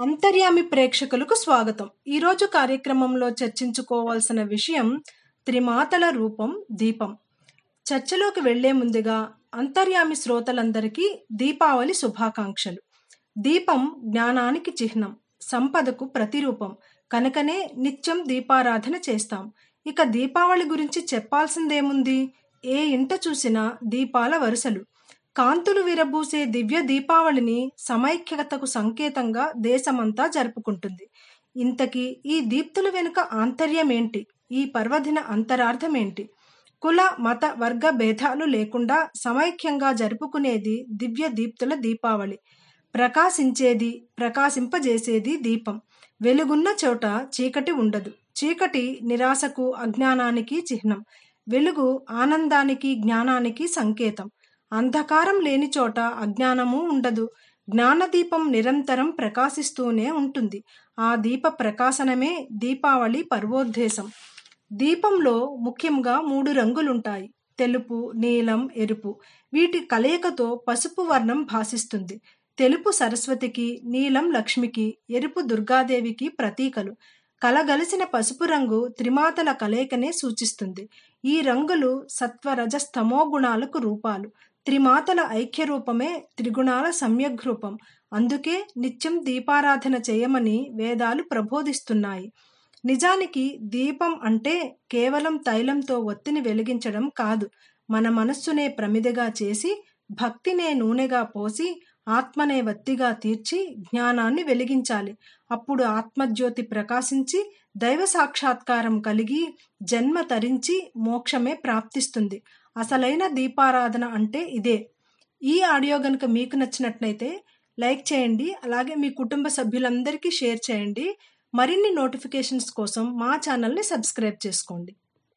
అంతర్యామి ప్రేక్షకులకు స్వాగతం. ఈరోజు కార్యక్రమంలో చర్చించుకోవాల్సిన విషయం త్రిమాతల రూపం దీపం. చర్చలోకి వెళ్ళే ముందుగా అంతర్యామి శ్రోతలందరికీ దీపావళి శుభాకాంక్షలు. దీపం జ్ఞానానికి చిహ్నం సంపదకు ప్రతిరూపం. కనుకనే నిత్యం దీపారాధన చేస్తాం. ఇక దీపావళి గురించి చెప్పాల్సిందేముంది? ఏ ఇంట చూసినా దీపాల వరుసలు. కాంతులు విరబూసే దివ్య దీపావళిని సమైక్యతకు సంకేతంగా దేశమంతా జరుపుకుంటుంది. ఇంతకీ ఈ దీప్తుల వెనుక ఆంతర్యమేంటి? ఈ పర్వదిన అంతరార్థమేంటి? కుల మత వర్గ భేదాలు లేకుండా సమైక్యంగా జరుపుకునేది దివ్య దీప్తుల దీపావళి. ప్రకాశించేది ప్రకాశింపజేసేది దీపం. వెలుగున్న చోట చీకటి ఉండదు. చీకటి నిరాశకు అజ్ఞానానికి చిహ్నం. వెలుగు ఆనందానికి జ్ఞానానికి సంకేతం. అంధకారం లేని చోట అజ్ఞానము ఉండదు. జ్ఞానదీపం నిరంతరం ప్రకాశిస్తూనే ఉంటుంది. ఆ దీప ప్రకాశనమే దీపావళి పర్వోద్దేశం. దీపంలో ముఖ్యంగా మూడు రంగులుంటాయి. తెలుపు నీలం ఎరుపు. వీటి కలయికతో పసుపు వర్ణం భాసిస్తుంది. తెలుపు సరస్వతికి నీలం లక్ష్మికి ఎరుపు దుర్గాదేవికి ప్రతీకలు. కలగలిసిన పసుపు రంగు త్రిమాతల కలయికనే సూచిస్తుంది. ఈ రంగులు సత్వరజస్తమో గుణాలకు రూపాలు. త్రిమాతల ఐక్య రూపమే త్రిగుణాల సమ్యగ్రూపం. అందుకే నిత్యం దీపారాధన చేయమని వేదాలు ప్రబోధిస్తున్నాయి. నిజానికి దీపం అంటే కేవలం తైలంతో ఒత్తిని వెలిగించడం కాదు. మన మనస్సునే ప్రమిదగా చేసి భక్తినే నూనెగా పోసి ఆత్మనే వత్తిగా తీర్చి జ్ఞానాన్ని వెలిగించాలి. అప్పుడు ఆత్మజ్యోతి ప్రకాశించి దైవ సాక్షాత్కారం కలిగి జన్మ తరించి మోక్షమే ప్రాప్తిస్తుంది. అసలైన దీపారాధన అంటే ఇదే. ఈ ఆడియో గనుక మీకు నచ్చినట్లయితే లైక్ చేయండి అలాగే మీ కుటుంబ సభ్యులందరికీ షేర్ చేయండి. మరిన్ని నోటిఫికేషన్స్ కోసం మా ఛానల్ని సబ్స్క్రైబ్ చేసుకోండి.